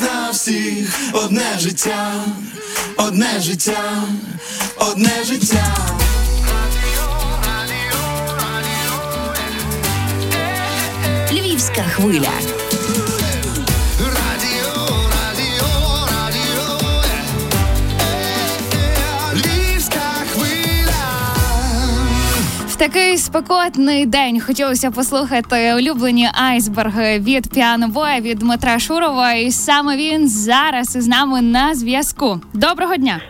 нас на всіх одне життя, одне життя, одне життя. Львівська хвиля. В такий спекотний день хотілося послухати улюблені айсберги від піанобоя від Дмитра Шурова. І саме він зараз із нами на зв'язку. Доброго дня!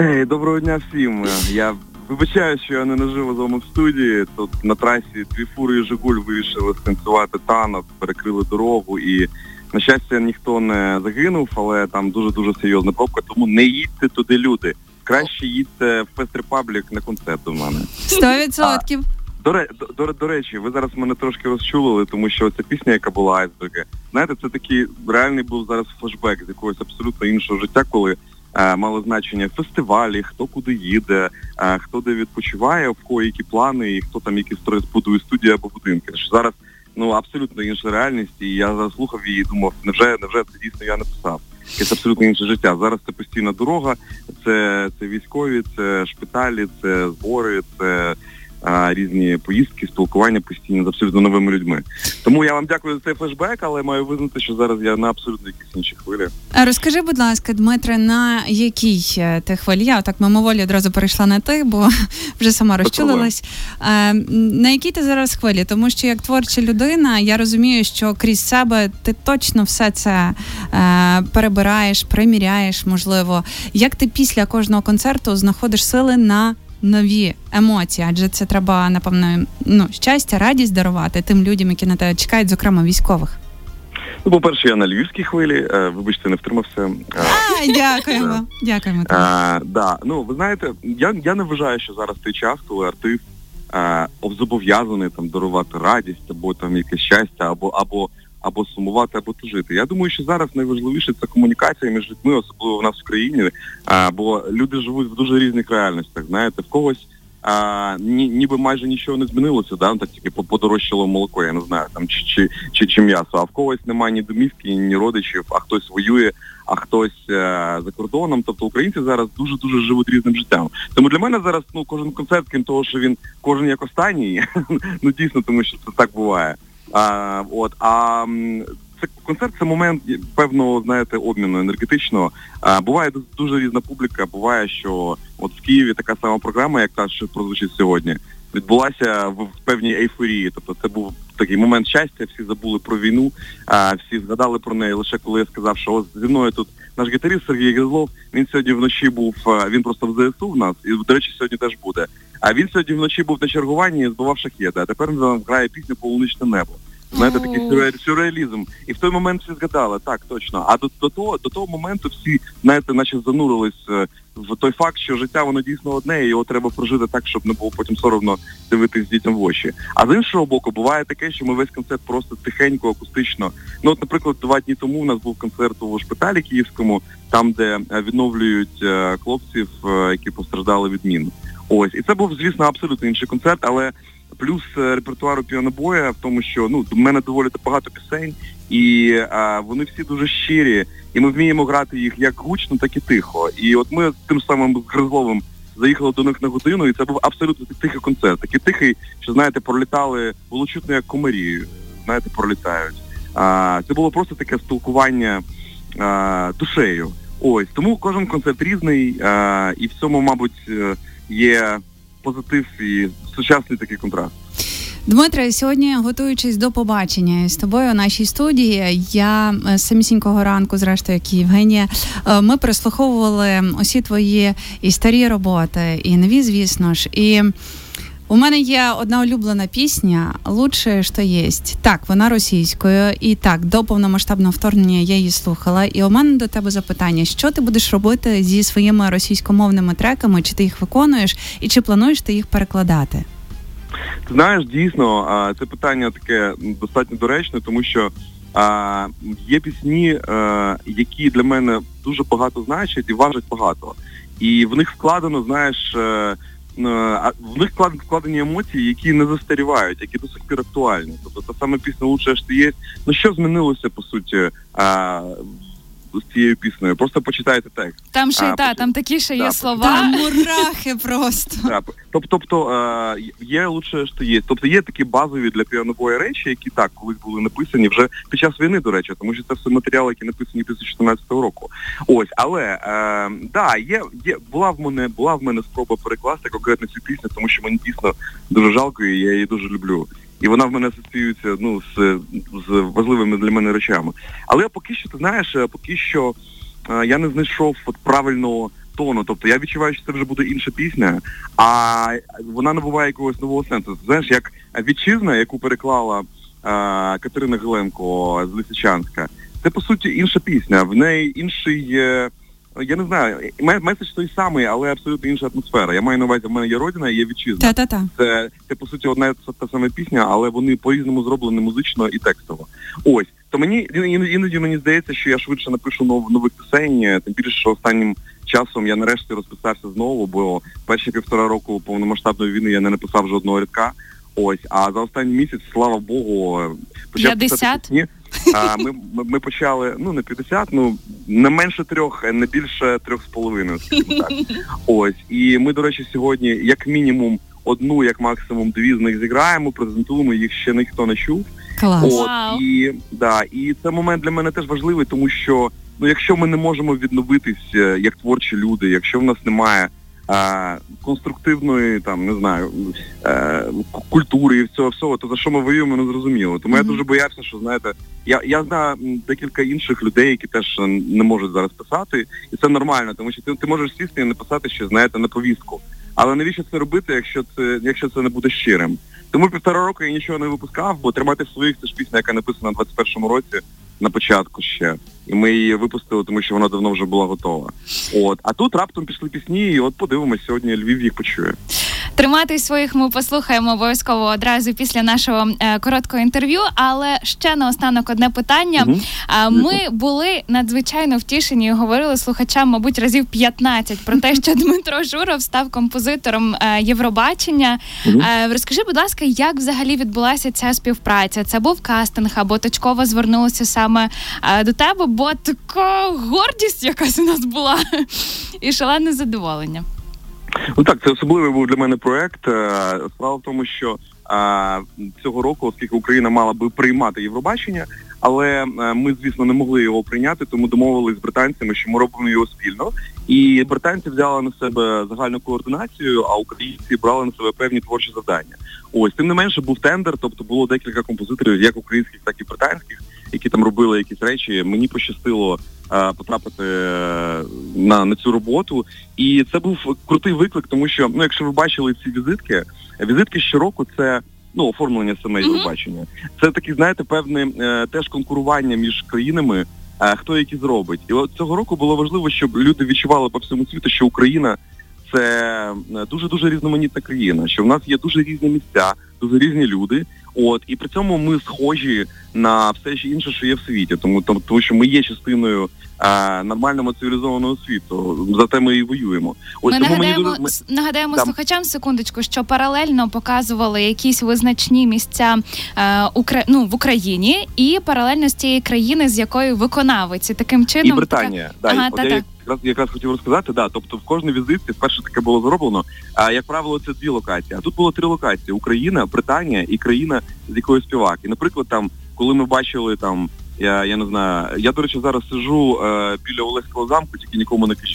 Ей, доброго дня всім. Я вибачаю, що я не наживо з вами в студії. Тут на трасі дві фури і Жигуль вирішили станцювати танок, перекрили дорогу і. На щастя, ніхто не загинув, але там дуже-дуже серйозна пробка, тому не їдьте туди люди. Краще їдьте в Fest Republic на концерт до мене. Сто відсотків. До, до, до, до речі, ви зараз мене трошки розчулили, тому що ця пісня, яка була айсберги, знаєте, це такий реальний був зараз флешбек з якогось абсолютно іншого життя, коли е, мало значення фестивалі, хто куди їде, е, хто де відпочиває, в кого які плани, і хто там які строїть будує студії або будинки. Що зараз ну абсолютно інша реальність, і я зараз слухав її і думав, невже невже це дійсно я написав? Якесь абсолютно інше життя. Зараз це постійна дорога, це, це військові, це шпиталі, це збори, це різні поїздки, спілкування постійно з абсолютно новими людьми. Тому я вам дякую за цей флешбек, але маю визнати, що зараз я на абсолютно якісь інші хвилі. А Розкажи, будь ласка, Дмитре, на якій е, ти хвилі? Я так мимоволі одразу перейшла на ти, бо вже сама розчулилась. Е, На якій ти зараз хвилі? Тому що як творча людина, я розумію, що крізь себе ти точно все це е, перебираєш, приміряєш, можливо. Як ти після кожного концерту знаходиш сили на нові емоції? Адже це треба, напевно, ну, щастя, радість дарувати тим людям, які на тебе чекають, зокрема військових. Ну, по-перше, я на львівській хвилі, е, вибачте, не втримався. Е, А, дякуємо. Дякуємо. А, да, ну ви знаєте, я, я не вважаю, що зараз той час, коли артист а, зобов'язаний там дарувати радість або там якесь щастя, або або або сумувати, або тужити. Я думаю, що зараз найважливіше це комунікація між людьми, особливо в нас в країні, а, бо люди живуть в дуже різних реальностях. Знаєте, в когось. А, ні, ніби майже нічого не змінилося, да, так тільки подорожчало молоко, я не знаю, там чи, чи, чи, чи м'ясо. А в когось немає ні домівки, ні родичів, а хтось воює, а хтось е, за кордоном. Тобто українці зараз дуже дуже живуть різним життям. Тому для мене зараз ну кожен концерт, крім того, що він кожен як останній, ну дійсно, тому що це так буває. А, от а це концерт це момент певного, знаєте, обміну енергетичного. А, буває дуже різна публіка. Буває, що от в Києві така сама програма, як та, що прозвучить сьогодні, відбулася в, певній ейфорії. Тобто це був такий момент щастя, всі забули про війну, а всі згадали про неї лише коли я сказав, що ось зі мною тут наш гітаріст Сергій Гризлов, він сьогодні вночі був, він просто в ЗСУ в нас, і, до речі, сьогодні теж буде. А він сьогодні вночі був на чергуванні і збивав шахеди, а тепер він грає пісню Полуничне небо. Знаєте, такий сюрре- сюрреалізм. І в той момент всі згадали, так, точно. А до, до того до того моменту всі, знаєте, наче занурились е, в той факт, що життя воно дійсно одне, і його треба прожити так, щоб не було потім соромно дивитись дітям в очі. А з іншого боку, буває таке, що ми весь концерт просто тихенько, акустично. Ну, от, наприклад, два дні тому у нас був концерт у шпиталі київському, там, де е, відновлюють е, хлопців, які постраждали від мін. Ось, і це був, звісно, абсолютно інший концерт, але плюс е, репертуару піанобоя в тому, що ну в мене доволі багато пісень, і е, вони всі дуже щирі, і ми вміємо грати їх як гучно, так і тихо. І от ми з тим самим Гризловим заїхали до них на годину, і це був абсолютно тихий концерт. Такий тихий, що знаєте, пролітали було чутно, як комарі, знаєте, пролітають. А, це було просто таке спілкування а, душею. Ось тому кожен концерт різний, а, і в цьому, мабуть, е, є позитив і сучасний такий контраст. Дмитре, сьогодні готуючись до побачення з тобою у нашій студії, я е, самісінького ранку, зрештою, як і Євгенія, е, ми прослуховували усі твої і старі роботи, і нові, звісно ж. І у мене є одна улюблена пісня Лучше, що єсть. Так, вона російською, і так, до повномасштабного вторгнення я її слухала. І у мене до тебе запитання: що ти будеш робити зі своїми російськомовними треками? Чи ти їх виконуєш, і чи плануєш ти їх перекладати? Ти знаєш, дійсно, це питання таке достатньо доречне, тому що є пісні, е, які для мене дуже багато значать і важать багато. І в них вкладено, знаєш, е, в них вкладені емоції, які не застарівають, які до сих пір актуальні. Тобто та сама пісня «Лучше, що є. Ну що змінилося по суті а, з цією піснею. Просто почитайте текст. Там ще й А, та, потім- там такі ще є Да, слова. Там мурахи просто. Так, тобто, тобто е, є лучше, що є. Тобто є такі базові для піанобоя речі, які так колись були написані вже під час війни, до речі, тому що це все матеріали, які написані 2014 року. Ось, але е, да, є, є була в мене була в мене спроба перекласти конкретно цю пісню, тому що мені дійсно дуже жалко, і я її дуже люблю. І вона в мене асоціюється ну з, з важливими для мене речами. Але поки що, ти знаєш, е, поки що е, я не знайшов от правильного тону. Тобто я відчуваю, що це вже буде інша пісня, а вона набуває якогось нового сенсу. Знаєш, як вітчизна, яку переклала е, Катерина Геленко з Лисичанська, це по суті інша пісня. В неї інший. Я не знаю, меседж той самий, але абсолютно інша атмосфера. Я маю на увазі, в мене є родина і є вітчизна. Та-та-та. Це, це по суті одна та, та сама пісня, але вони по-різному зроблені музично і текстово. Ось. То мені іноді, мені здається, що я швидше напишу нов, нових пісень, тим більше, що останнім часом я нарешті розписався знову, бо перші півтора року повномасштабної війни я не написав жодного рядка. Ось, а за останній місяць, слава Богу, почав 50? писати пісні. А, ми, ми, ми почали, ну не 50, ну не менше трьох, е, не більше трьох з половиною, скажімо так. Ось. І ми, до речі, сьогодні, як мінімум, одну, як максимум, дві з них зіграємо, презентуємо, їх ще ніхто не чув. Клас. От Вау. і да, і це момент для мене теж важливий, тому що ну, якщо ми не можемо відновитись е, як творчі люди, якщо в нас немає е, конструктивної там не знаю е, культури і всього всього, то за що ми воюємо, не зрозуміло. Тому я дуже боявся, що знаєте, я, я знаю декілька інших людей, які теж е, не можуть зараз писати, і це нормально, тому що ти, ти можеш сісти і написати щось, знаєте, на повістку. Але навіщо це робити, якщо це якщо це не буде щирим? Тому півтора року я нічого не випускав, бо тримати своїх це ж пісня, яка написана в 21-му році на початку ще. І ми її випустили, тому що вона давно вже була готова. От, а тут раптом пішли пісні, і от подивимось, сьогодні Львів їх почує. Триматись своїх ми послухаємо обов'язково одразу після нашого е, короткого інтерв'ю. Але ще наостанок одне питання. А ми були надзвичайно втішені і говорили слухачам, мабуть, разів 15 про те, що Дмитро Журов став композитором е, Євробачення. Мгм. Е, Розкажи, будь ласка, як взагалі відбулася ця співпраця? Це був кастинг або точково звернулося саме е, до тебе, бо така гордість якась у нас була і шалене задоволення. Ну так, це особливий був для мене проект. Е, Справа в тому, що е, цього року, оскільки Україна мала би приймати Євробачення, але е, ми, звісно, не могли його прийняти, тому домовились з британцями, що ми робимо його спільно. І британці взяли на себе загальну координацію, а українці брали на себе певні творчі завдання. Ось тим не менше був тендер, тобто було декілька композиторів, як українських, так і британських, які там робили якісь речі. Мені пощастило потрапити е, на, на цю роботу. І це був крутий виклик, тому що ну, якщо ви бачили ці візитки, візитки щороку це ну оформлення саме. Євробачення. Це таке, знаєте, певне е, теж конкурування між країнами, е, хто які зробить. І от цього року було важливо, щоб люди відчували по всьому світу, що Україна це дуже дуже різноманітна країна, що в нас є дуже різні місця, дуже різні люди. От і при цьому ми схожі на все ще інше, що є в світі, тому тому, тому що ми є частиною е, нормального цивілізованого світу. Зате ми і воюємо. Ось Ми тому нагадаємо, мені дуже ми- нагадаємо Да. слухачам секундочку, що паралельно показували якісь визначні місця е, Укра... ну, в Україні і паралельно з тієї країни, з якої виконавець. І таким чином і така- Британія. Да, Ага, і та-та. Я якраз якраз хотів розказати, да, тобто в кожній візитці вперше таке було зроблено. А як правило, це дві локації. А тут було три локації: Україна, Британія і країна, з якої співак. І, наприклад, там, коли ми бачили там. Я, я не знаю. Я, до речі, зараз сижу е, біля Олеського замку, тільки нікому не кажу.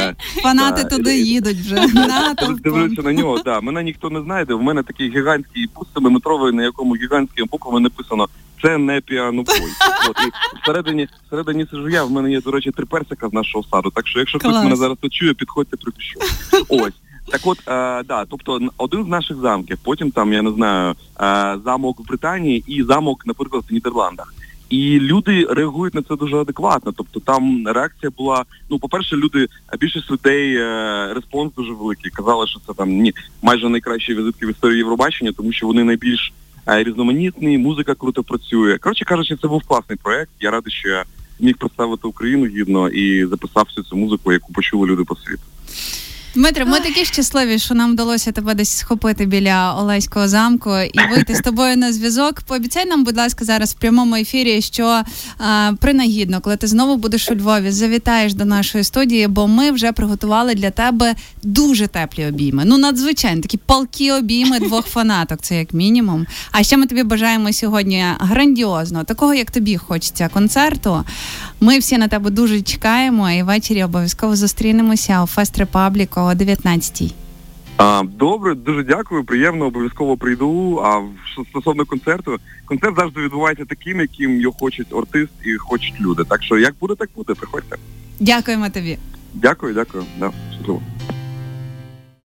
Е, Фанати туди і- їдуть вже. Див- Дивлюся на нього, да. Мене ніхто не знайде. В мене такий гігантський бус семиметровий, на якому гігантськими буквами написано це не піанопой. От і всередині, всередині сижу я. В мене є, до речі, три персика з нашого саду. Так що, якщо хтось Клас. мене зараз почує, підходьте припишу. Ось. Так от, е, да, тобто один з наших замків, потім там, я не знаю, е, замок в Британії і замок, наприклад, в Нідерландах. І люди реагують на це дуже адекватно. Тобто там реакція була, ну, по-перше, люди, а більшість людей е, респонс дуже великий. Казали, що це там ні, майже найкращі візитки в історії Євробачення, тому що вони найбільш різноманітні, музика круто працює. Коротше кажучи, це був класний проект. Я радий, що я міг представити Україну гідно і записав всю цю музику, яку почули люди по світу. Дмитре, ми такі щасливі, що нам вдалося тебе десь схопити біля Олеського замку і вийти з тобою на зв'язок. Пообіцяй нам, будь ласка, зараз в прямому ефірі, що а, принагідно, коли ти знову будеш у Львові, завітаєш до нашої студії, бо ми вже приготували для тебе дуже теплі обійми. Ну, надзвичайно такі палкі обійми двох фанаток, це як мінімум. А ще ми тобі бажаємо сьогодні грандіозно, такого як тобі хочеться концерту. Ми всі на тебе дуже чекаємо, і ввечері обов'язково зустрінемося у Fest Republic о 19-й. А, добре, дуже дякую, приємно, обов'язково прийду. А стосовно концерту, концерт завжди відбувається таким, яким його хочуть артист і хочуть люди. Так що як буде, так буде. Приходьте. Дякуємо тобі. Дякую, дякую. Да, щасливо.